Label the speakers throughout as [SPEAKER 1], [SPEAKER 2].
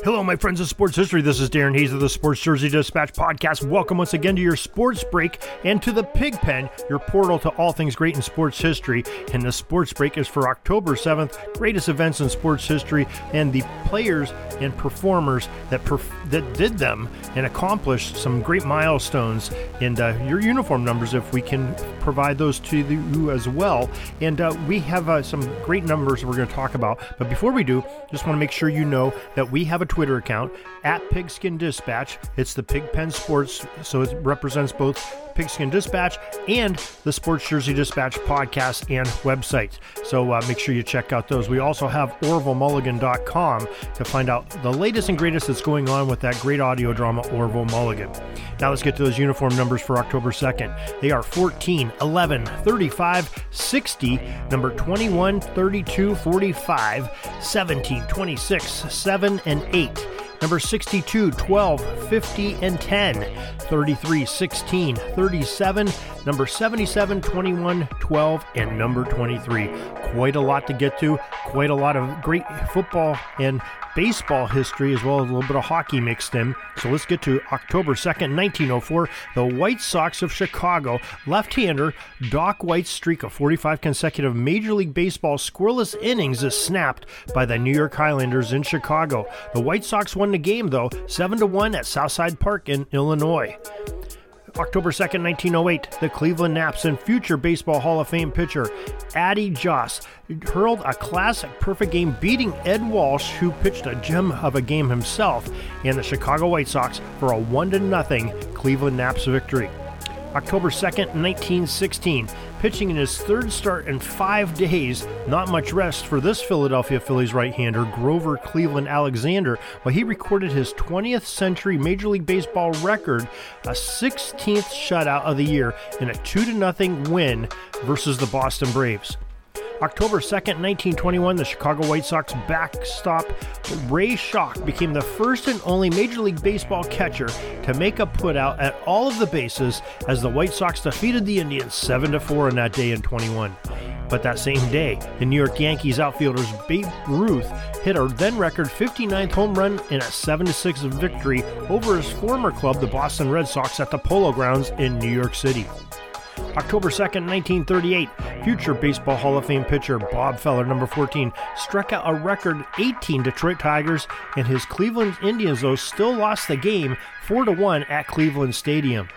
[SPEAKER 1] Hello, my friends of sports history. This is Darren Hayes of the Sports Jersey Dispatch podcast. Welcome once again to your sports break and to the Pig Pen, your portal to all things great in sports history. And the sports break is for October 7th, greatest events in sports history, and the players and performers that perf- that did them and accomplished some great milestones. And uh, your uniform numbers, if we can provide those to you as well. And uh, we have uh, some great numbers we're going to talk about. But before we do, just want to make sure you know that we have a Twitter account at Pigskin Dispatch. It's the Pigpen Sports, so it represents both Pigskin Dispatch and the Sports Jersey Dispatch podcast and website. So uh, make sure you check out those. We also have OrvilleMulligan.com to find out the latest and greatest that's going on with that great audio drama, Orville Mulligan. Now let's get to those uniform numbers for October 2nd. They are 14, 11, 35, 60, number 21, 32, 45, 17, 26, 7, and 8 number 62, 12, 50, and 10, 33, 16, 37, number 77, 21, 12, and number 23. Quite a lot to get to, quite a lot of great football and baseball history as well as a little bit of hockey mixed in. So let's get to October 2nd, 1904. The White Sox of Chicago, left hander Doc White's streak of 45 consecutive Major League Baseball scoreless innings is snapped by the New York Highlanders in Chicago. The White Sox won the game, though, 7 1 at Southside Park in Illinois. October 2nd, 1908, the Cleveland Naps and future Baseball Hall of Fame pitcher Addie Joss hurled a classic perfect game, beating Ed Walsh, who pitched a gem of a game himself, and the Chicago White Sox for a 1 0 Cleveland Naps victory. October 2nd, 1916. Pitching in his third start in five days, not much rest for this Philadelphia Phillies right hander, Grover Cleveland Alexander, while he recorded his 20th century Major League Baseball record, a 16th shutout of the year, in a 2 0 win versus the Boston Braves. October 2nd, 1921, the Chicago White Sox backstop Ray Schalk became the first and only Major League Baseball catcher to make a putout at all of the bases as the White Sox defeated the Indians 7 4 on that day in 21. But that same day, the New York Yankees outfielders Babe Ruth hit a then record 59th home run in a 7 6 victory over his former club, the Boston Red Sox, at the Polo Grounds in New York City. October 2nd, 1938, future Baseball Hall of Fame pitcher Bob Feller, number 14, struck out a record 18 Detroit Tigers, and his Cleveland Indians, though, still lost the game 4 1 at Cleveland Stadium.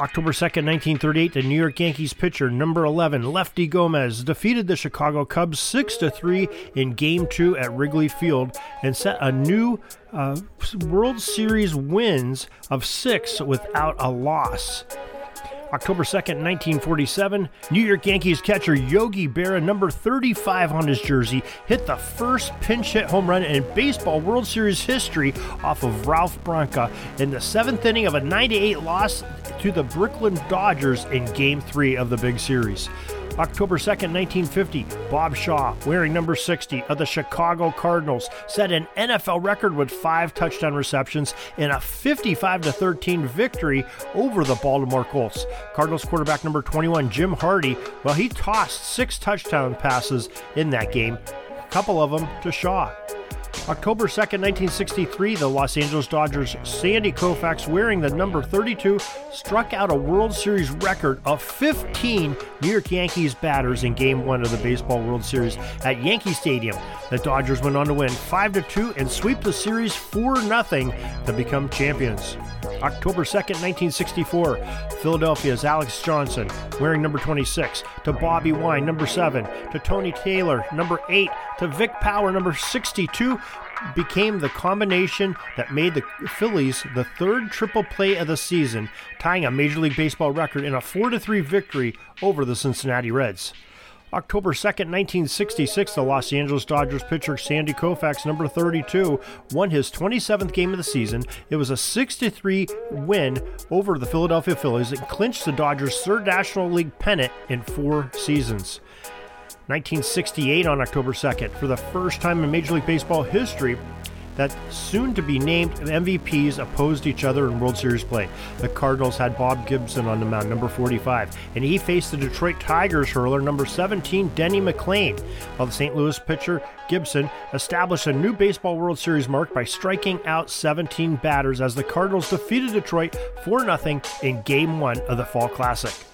[SPEAKER 1] October 2nd, 1938, the New York Yankees pitcher number 11, Lefty Gomez, defeated the Chicago Cubs 6 3 in Game 2 at Wrigley Field and set a new uh, World Series wins of 6 without a loss. October 2nd, 1947, New York Yankees catcher Yogi Berra, number 35 on his jersey, hit the first pinch hit home run in baseball World Series history off of Ralph Branca in the seventh inning of a 98 loss to the Brooklyn Dodgers in Game 3 of the Big Series. October 2nd, 1950, Bob Shaw, wearing number 60 of the Chicago Cardinals, set an NFL record with five touchdown receptions in a 55 13 victory over the Baltimore Colts. Cardinals quarterback number 21, Jim Hardy, well, he tossed six touchdown passes in that game, a couple of them to Shaw. October 2nd, 1963, the Los Angeles Dodgers' Sandy Koufax, wearing the number 32, struck out a World Series record of 15 New York Yankees batters in Game 1 of the Baseball World Series at Yankee Stadium. The Dodgers went on to win 5 2 and sweep the series 4 0 to become champions. October 2nd, 1964, Philadelphia's Alex Johnson, wearing number 26, to Bobby Wine, number 7, to Tony Taylor, number 8, to Vic Power, number 62, became the combination that made the Phillies the third triple play of the season, tying a Major League Baseball record in a 4 3 victory over the Cincinnati Reds. October 2nd, 1966, the Los Angeles Dodgers pitcher Sandy Koufax, number 32, won his 27th game of the season. It was a 63 win over the Philadelphia Phillies and clinched the Dodgers' third National League pennant in four seasons. 1968 on October 2nd, for the first time in Major League Baseball history, that soon to be named MVPs opposed each other in World Series play. The Cardinals had Bob Gibson on the mound, number 45, and he faced the Detroit Tigers hurler, number 17, Denny McLain, while the St. Louis pitcher Gibson established a new Baseball World Series mark by striking out 17 batters as the Cardinals defeated Detroit 4 0 in Game 1 of the Fall Classic.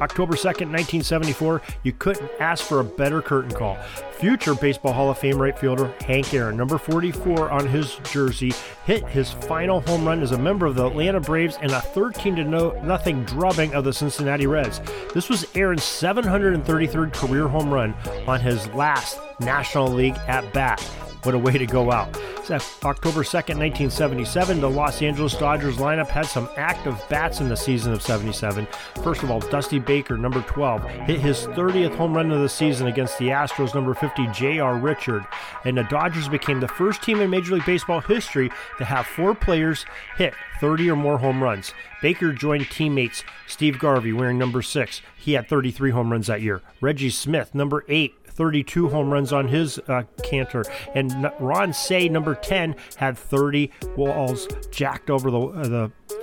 [SPEAKER 1] October 2nd, 1974, you couldn't ask for a better curtain call. Future Baseball Hall of Fame right fielder Hank Aaron, number 44 on his jersey, hit his final home run as a member of the Atlanta Braves in a 13 to nothing drubbing of the Cincinnati Reds. This was Aaron's 733rd career home run on his last National League at bat. What a way to go out. October 2nd, 1977, the Los Angeles Dodgers lineup had some active bats in the season of 77. First of all, Dusty Baker, number 12, hit his 30th home run of the season against the Astros, number 50, J.R. Richard. And the Dodgers became the first team in Major League Baseball history to have four players hit 30 or more home runs. Baker joined teammates Steve Garvey, wearing number 6. He had 33 home runs that year. Reggie Smith, number 8, 32 home runs on his uh, canter. And Ron Cey, number 10, had 30 walls jacked over the, uh,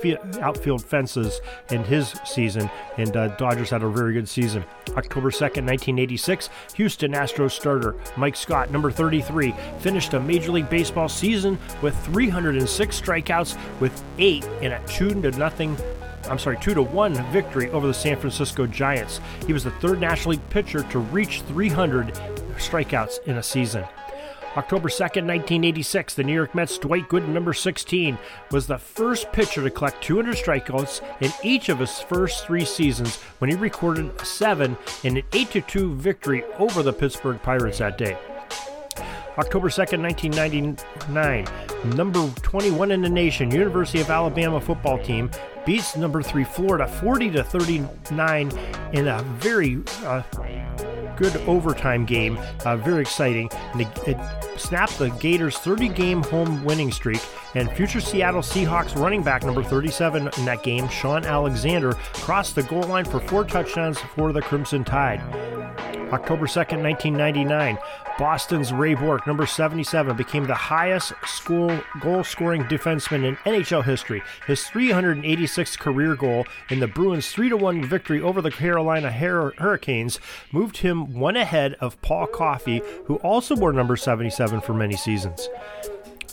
[SPEAKER 1] the outfield fences in his season. And uh, Dodgers had a very good season. October 2nd, 1986, Houston Astros starter Mike Scott, number 33, finished a Major League Baseball season with 306 strikeouts with eight in a 2 to nothing I'm sorry, 2 to 1 victory over the San Francisco Giants. He was the third National League pitcher to reach 300 strikeouts in a season. October 2nd, 1986, the New York Mets' Dwight Gooden, number 16, was the first pitcher to collect 200 strikeouts in each of his first three seasons when he recorded seven in an 8 2 victory over the Pittsburgh Pirates that day. October 2nd, 1999, number 21 in the nation, University of Alabama football team beats number 3 Florida 40 to 39 in a very uh, good overtime game. Uh, very exciting. And it, it snapped the Gators' 30 game home winning streak. And future Seattle Seahawks running back number 37 in that game, Shaun Alexander, crossed the goal line for four touchdowns for the Crimson Tide. October 2nd, 1999, Boston's Ray Bourque, number 77, became the highest school goal scoring defenseman in NHL history. His 386th career goal in the Bruins' 3 1 victory over the Carolina Hurricanes moved him one ahead of Paul Coffey, who also wore number 77 for many seasons.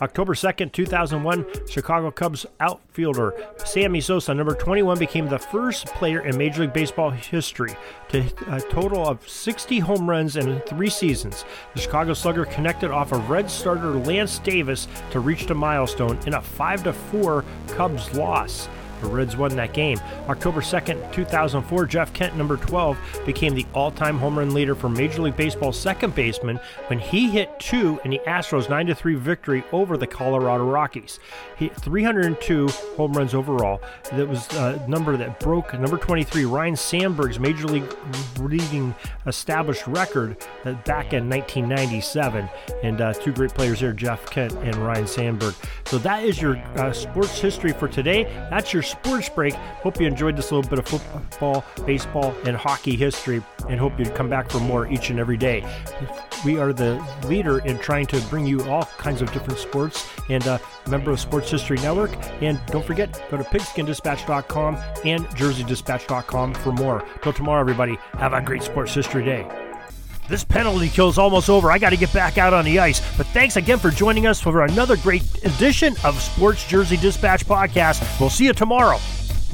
[SPEAKER 1] October 2nd, 2001, Chicago Cubs outfielder Sammy Sosa, number 21, became the first player in Major League Baseball history to a total of 60 home runs in three seasons. The Chicago Slugger connected off of Red starter Lance Davis to reach the milestone in a 5 4 Cubs loss. The Reds won that game. October 2nd, 2004, Jeff Kent, number 12, became the all time home run leader for Major League Baseball's second baseman when he hit two in the Astros' 9 3 victory over the Colorado Rockies. He hit 302 home runs overall. That was a number that broke number 23, Ryne Sandberg's Major League leading established record back in 1997. And uh, two great players there, Jeff Kent and Ryan Sandberg. So that is your uh, sports history for today. That's your sports break. Hope you enjoyed this little bit of football, baseball, and hockey history, and hope you'd come back for more each and every day. We are the leader in trying to bring you all kinds of different sports and uh, member of Sports History Network. And don't forget, go to pigskindispatch.com and jerseydispatch.com for more. Till tomorrow, everybody, have a great sports history day. This penalty kill is almost over. I got to get back out on the ice. But thanks again for joining us for another great edition of Sports Jersey Dispatch podcast. We'll see you tomorrow.